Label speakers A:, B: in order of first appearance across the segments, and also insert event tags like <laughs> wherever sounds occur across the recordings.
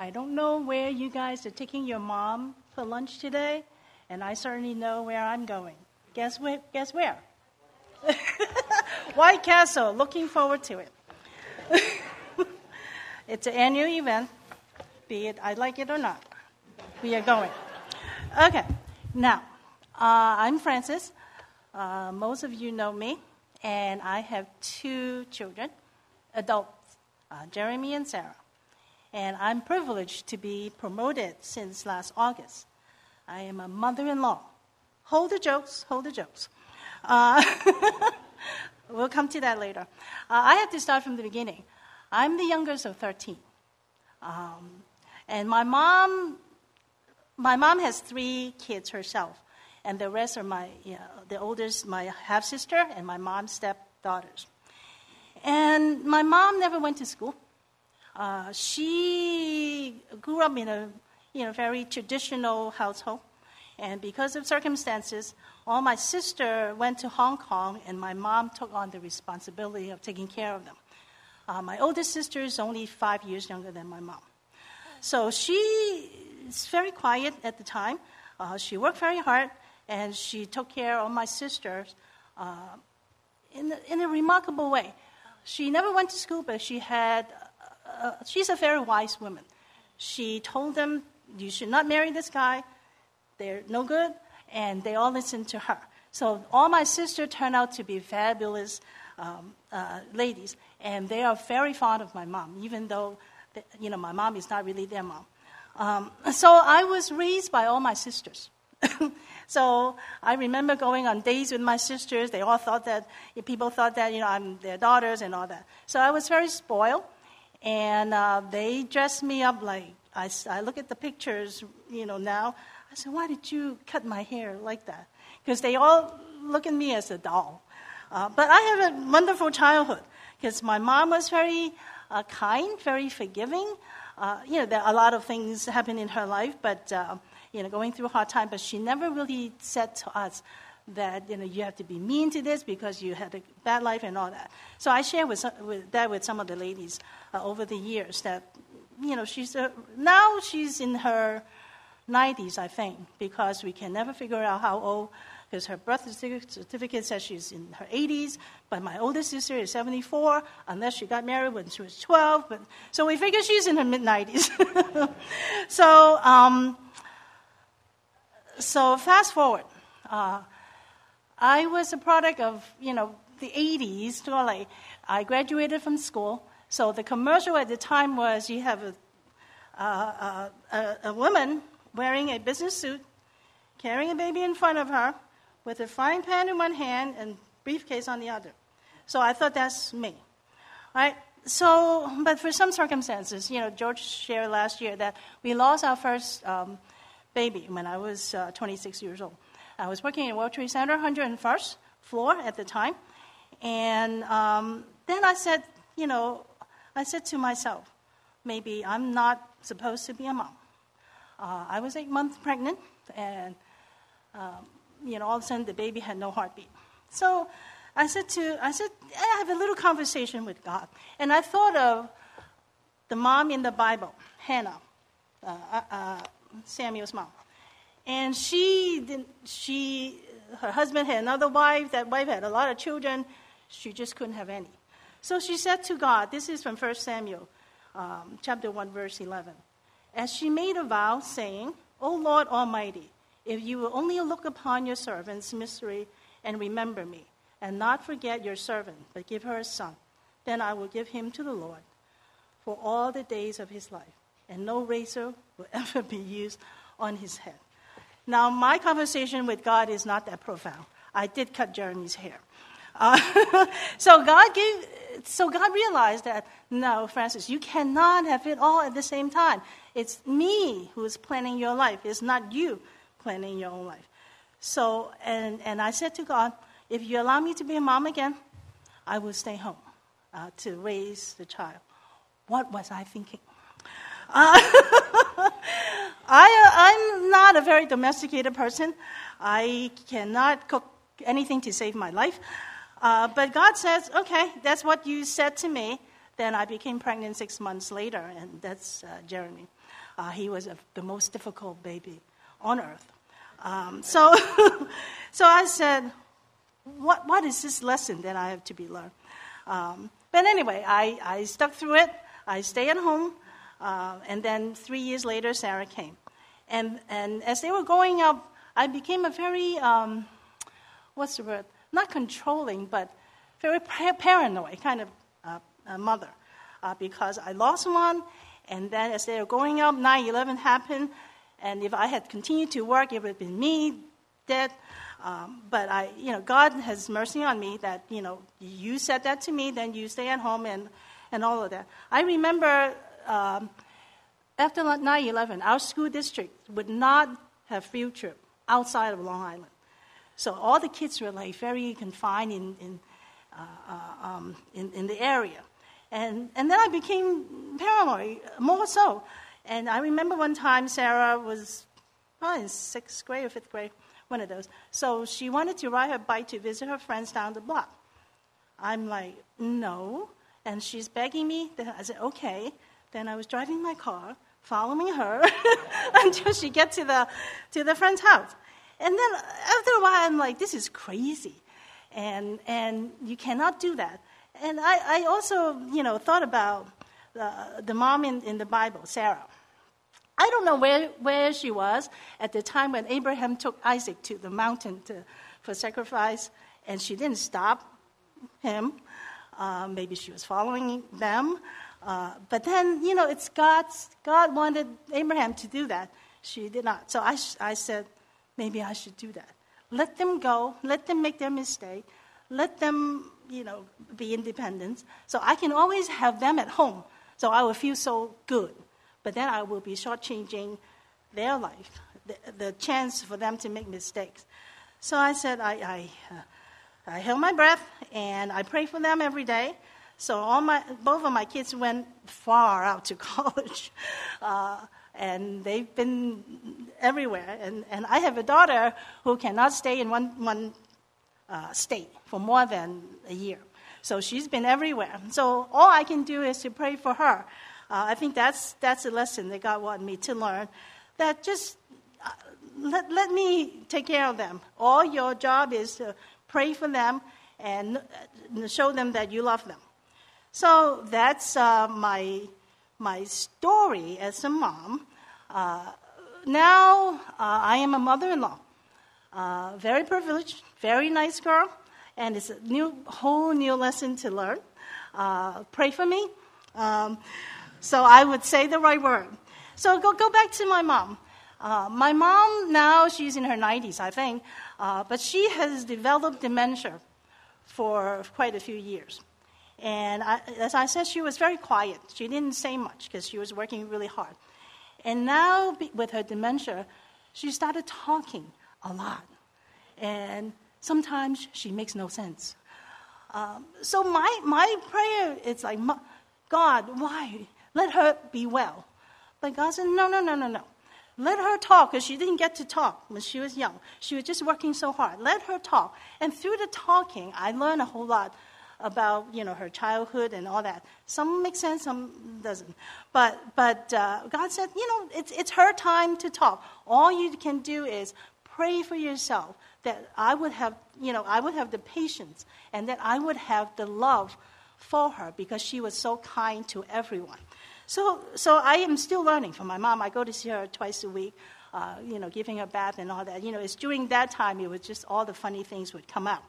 A: I don't know where you guys are taking your mom for lunch today, and I certainly know where I'm going. Guess where? Guess where? <laughs> White Castle. Looking forward to it. <laughs> it's an annual event, be it I like it or not. We are going. Okay. Now, uh, I'm Frances. Uh, most of you know me, and I have two children, adults, uh, Jeremy and Sarah and I'm privileged to be promoted since last August. I am a mother in law. Hold the jokes, hold the jokes. Uh, <laughs> we'll come to that later. Uh, I have to start from the beginning. I'm the youngest of 13. Um, and my mom, my mom has three kids herself, and the rest are my, you know, the oldest, my half sister, and my mom's stepdaughters. And my mom never went to school. Uh, she grew up in a you know, very traditional household. And because of circumstances, all my sister went to Hong Kong, and my mom took on the responsibility of taking care of them. Uh, my oldest sister is only five years younger than my mom. So she is very quiet at the time. Uh, she worked very hard, and she took care of my sisters uh, in, in a remarkable way. She never went to school, but she had uh, she's a very wise woman. She told them, You should not marry this guy. They're no good. And they all listened to her. So all my sisters turned out to be fabulous um, uh, ladies. And they are very fond of my mom, even though you know, my mom is not really their mom. Um, so I was raised by all my sisters. <laughs> so I remember going on dates with my sisters. They all thought that, people thought that, you know, I'm their daughters and all that. So I was very spoiled. And uh, they dressed me up like, I, I look at the pictures, you know, now. I said, why did you cut my hair like that? Because they all look at me as a doll. Uh, but I had a wonderful childhood because my mom was very uh, kind, very forgiving. Uh, you know, there a lot of things happened in her life, but, uh, you know, going through a hard time, but she never really said to us, that you know you have to be mean to this because you had a bad life and all that. So I share with, with that with some of the ladies uh, over the years that you know she's uh, now she's in her 90s I think because we can never figure out how old because her birth certificate says she's in her 80s, but my oldest sister is 74, unless she got married when she was 12. But, so we figure she's in her mid 90s. <laughs> so, um, so fast forward. Uh, I was a product of, you know, the 80s, like I graduated from school. So the commercial at the time was you have a, a, a, a woman wearing a business suit, carrying a baby in front of her, with a frying pan in one hand and briefcase on the other. So I thought that's me. Right? So, but for some circumstances, you know, George shared last year that we lost our first um, baby when I was uh, 26 years old. I was working in World Trade Center, 101st floor at the time. And um, then I said, you know, I said to myself, maybe I'm not supposed to be a mom. Uh, I was eight months pregnant, and um, you know, all of a sudden the baby had no heartbeat. So I said to, I said, I have a little conversation with God, and I thought of the mom in the Bible, Hannah, uh, uh, uh Samuel's mom. And she, did, she, her husband had another wife. That wife had a lot of children. She just couldn't have any. So she said to God, this is from 1 Samuel, um, chapter 1, verse 11. As she made a vow, saying, O Lord Almighty, if you will only look upon your servant's misery and remember me, and not forget your servant, but give her a son, then I will give him to the Lord for all the days of his life, and no razor will <laughs> ever be used on his head. Now, my conversation with God is not that profound. I did cut Jeremy's hair. Uh, <laughs> so God gave, so God realized that no, Frances, you cannot have it all at the same time. It's me who is planning your life. It's not you planning your own life. So, and, and I said to God, if you allow me to be a mom again, I will stay home uh, to raise the child. What was I thinking? Uh, <laughs> I, Not a very domesticated person. I cannot cook anything to save my life. Uh, but God says, okay, that's what you said to me. Then I became pregnant six months later, and that's uh, Jeremy. uh, he was a, the most difficult baby on earth. Um, so, <laughs> so I said, what, what is this lesson that I have to be learned? Um, but anyway, I, I stuck through it. I stayed at home. Uh, and then three years later, Sarah came. And, and as they were growing up, I became a very, um, what's the word? Not controlling, but very paranoid kind of uh, mother. Uh, because I lost one, and then as they were growing up, 9 11 happened. And if I had continued to work, it would have been me dead. Um, but I, you know, God has mercy on me that, you know, you said that to me, then you stay at home and, and all of that. I remember um, after 9 11, our school district would not have field trip outside of Long Island. So all the kids were like very confined in, in, uh, uh, um, in, in, the area. And, and then I became paranoid, more so. And I remember one time Sarah was oh, in sixth grade or fifth grade, one of those. So she wanted to ride her bike to visit her friends down the block. I'm like, no. And she's begging me. I said, okay. Then I was driving my car, following her <laughs> until she gets to the, to the friend's house. And then after a while, I'm like, this is crazy. And, and you cannot do that. And I, I also, you know, thought about the, the mom in, in the Bible, Sarah. I don't know where, where she was at the time when Abraham took Isaac to the mountain to, for sacrifice, and she didn't stop him. Uh, maybe she was following them. Uh, but then, you know, it's God's, God wanted Abraham to do that. She did not. So I, I said, maybe I should do that. Let them go. Let them make their mistake. Let them, you know, be independent. So I can always have them at home. So I will feel so good but then I will be shortchanging their life, the, the chance for them to make mistakes. So I said, I, I, uh, I held my breath and I pray for them every day. So all my, both of my kids went far out to <laughs> college. Uh, and they've been everywhere. And, and I have a daughter who cannot stay in one, one uh, state for more than a year. So she's been everywhere. So all I can do is to pray for her uh, I think that's, that's a lesson that God wanted me to learn. That just uh, let, let me take care of them. All your job is to pray for them and uh, show them that you love them. So that's uh, my, my story as a mom. Uh, now uh, I am a mother in law. Uh, very privileged, very nice girl, and it's a new, whole new lesson to learn. pray for me. Um, so I would say the right word. So go, go back to my mom. Uh, my mom now, she's in her 90s, I think, uh, but she has developed dementia for quite a few years. And I, as I said, she was very quiet. She didn't say much because she was working really hard. And now, with her dementia, she started talking a lot. And sometimes she makes no sense. Um, so my, my prayer is like, God, why? Let her be well. But God said, No, no, no, no, no. Let her talk because she didn't get to talk when she was young. She was just working so hard. Let her talk. And through the talking, I learned a whole lot about you know her childhood and all that. Some make sense, some doesn't. But but uh, God said, you know, it's it's her time to talk. All you can do is pray for yourself that I would have you know I would have the patience and that I would have the love for her because she was so kind to everyone. So, so I am still learning from my mom. I go to see her twice a week, uh, you know, giving her bath and all that. You know, it's during that time it was just all the funny things would come out.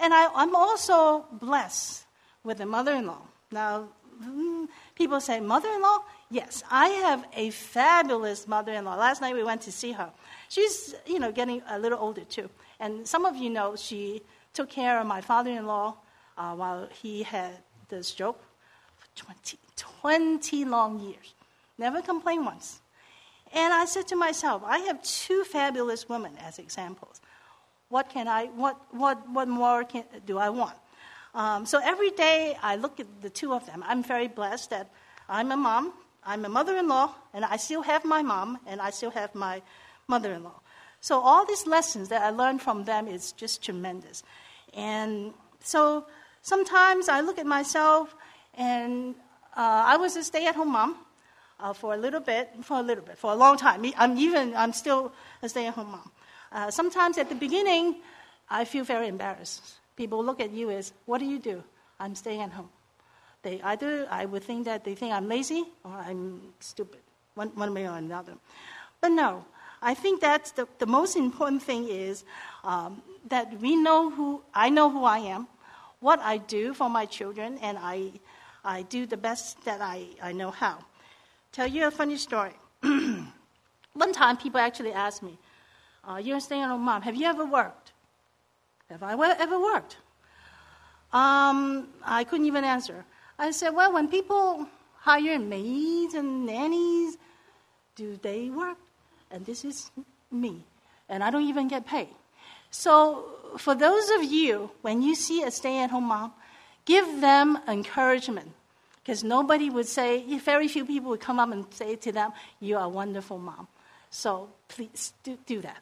A: And I, I'm also blessed with a mother-in-law. Now, hmm, people say, mother-in-law? Yes, I have a fabulous mother-in-law. Last night we went to see her. She's, you know, getting a little older too. And some of you know she took care of my father-in-law uh, while he had the stroke for 20, 20 long years. Never complained once. And I said to myself, I have two fabulous women as examples. What can I, what, what, what more can, do I want? Um, so every day I look at the two of them. I'm very blessed that I'm a mom, I'm a mother in law, and I still have my mom, and I still have my mother in law. So all these lessons that I learned from them is just tremendous. And so sometimes I look at myself and uh, I was a stay at home mom. uh, for a little bit, for a little bit, for a long time. I'm even, I'm still a stay-at-home mom. Uh, sometimes at the beginning, I feel very embarrassed. People look at you as, what do you do? I'm staying at home. They either, I would think that they think I'm lazy or I'm stupid, one, one way or another. But no, I think that the, the most important thing is um, that we know who, I know who I am, what I do for my children, and I, I do the best that I, I know how. Tell you a funny story. <clears throat> One time, people actually asked me, uh, You're a stay at home mom. Have you ever worked? Have I ever worked? Um, I couldn't even answer. I said, Well, when people hire maids and nannies, do they work? And this is me. And I don't even get paid. So, for those of you, when you see a stay at home mom, give them encouragement because nobody would say, very few people would come up and say to them, You are a wonderful mom. So please do, do that.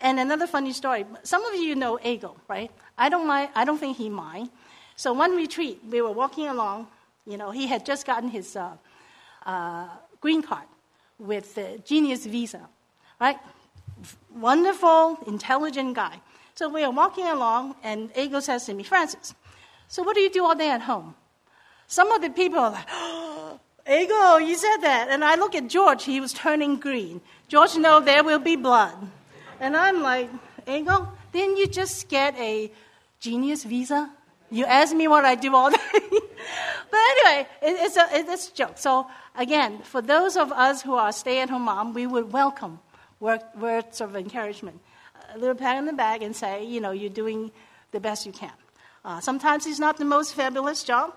A: And another funny story some of you know Ego, right? I don't, mind, I don't think he mind. So one retreat, we were walking along. You know, he had just gotten his uh, uh, green card with the genius visa, right? Wonderful, intelligent guy. So we are walking along, and Ego says to me, Frances, so what do you do all day at home? Some of the people are like, oh, Ego, you said that. And I look at George, he was turning green. George know there will be blood. And I'm like, Ego, didn't you just get a genius visa? You ask me what I do all <laughs> day. but anyway, it, it's, a, it's a joke. So again, for those of us who are stay-at-home mom, we would welcome words of encouragement. A little pat on the back and say, you know, you're doing the best you can. Uh, sometimes it's not the most fabulous job,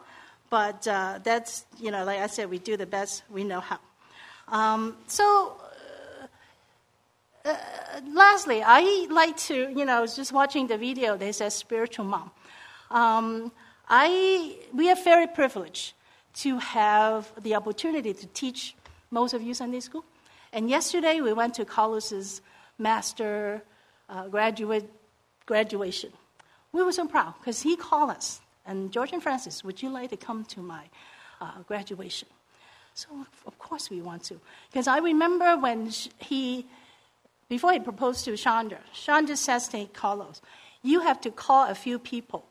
A: but uh, that's, you know, like I said, we do the best we know how. Um, so, uh, uh, lastly, I like to, you know, just watching the video, they said spiritual mom. Um, I, we are very privileged to have the opportunity to teach most of you Sunday school. And yesterday we went to Carlos's master uh, graduate graduation. We were so proud because he called us and George and Frances, would you like to come to my uh, graduation? So, of course, we want to. Because I remember when he, before he proposed to Chandra, Chandra says to Carlos, You have to call a few people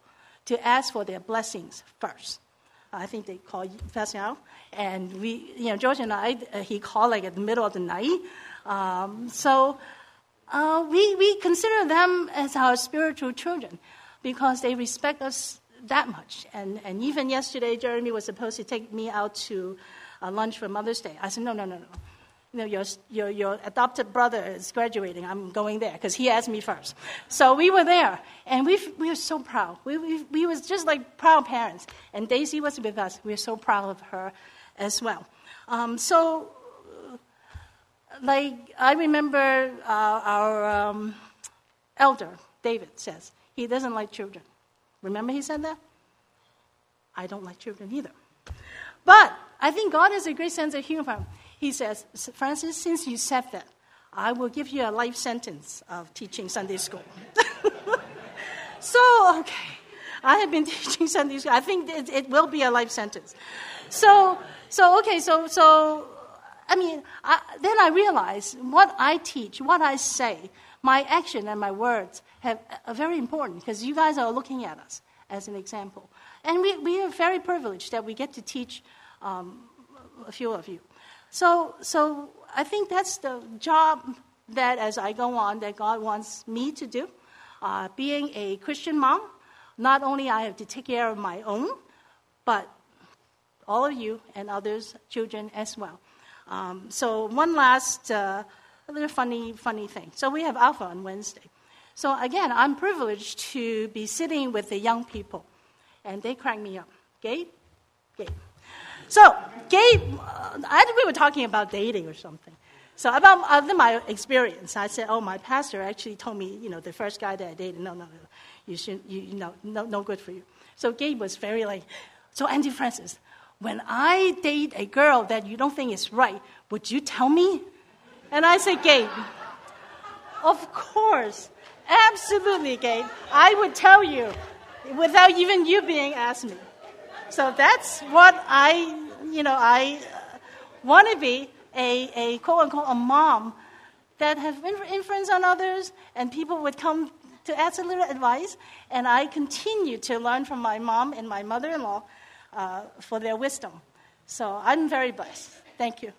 A: to ask for their blessings first. I think they call Pascal. And we, you know, George and I, uh, he called like at the middle of the night. Um, so uh, we, we consider them as our spiritual children because they respect us that much. And, and even yesterday, Jeremy was supposed to take me out to uh, lunch for Mother's Day. I said, no, no, no, no. You know, your, your, your adopted brother is graduating. I'm going there because he asked me first. So we were there, and we, we were so proud. We, we, we just like proud parents. And Daisy was with us. We were so proud of her as well. Um, so, like, I remember uh, our um, elder, David, says he doesn't like children. Remember he said that? I don't like children either. But I think God has a great sense of humor. He says, Frances, since you said that, I will give you a life sentence of teaching Sunday school. <laughs> so, okay. I have been <laughs> teaching Sunday school. I think it, it will be a life sentence. So, so okay, so, so I mean, I, then I realized what I teach, what I say, my action and my words have, are very important because you guys are looking at us as an example. And we, we are very privileged that we get to teach um, a few of you. So, so I think that's the job that as I go on that God wants me to do. Uh, being a Christian mom, not only I have to take care of my own, but all of you and others, children as well. Um, so one last uh, little funny, funny thing. So we have Alpha on Wednesday. So again, I'm privileged to be sitting with the young people, and they crack me up. Gabe? Gabe. So, Gabe, uh, I think we were talking about dating or something. So about uh, my experience, I said, "Oh, my pastor actually told me, you know, the first guy that I dated, no, no, no, you should, you, you know, no, no good for you." So Gabe was very like, "So Auntie Frances, when I date a girl that you don't think is right, would you tell me?" And I said, "Gabe, of course. Absolutely, Gabe. I would tell you without even you being asked me. So that's what I, you know, I want to be a, a quote unquote a mom that has influence on others, and people would come to ask a little advice, and I continue to learn from my mom and my mother in law uh, for their wisdom. So I'm very blessed. Thank you.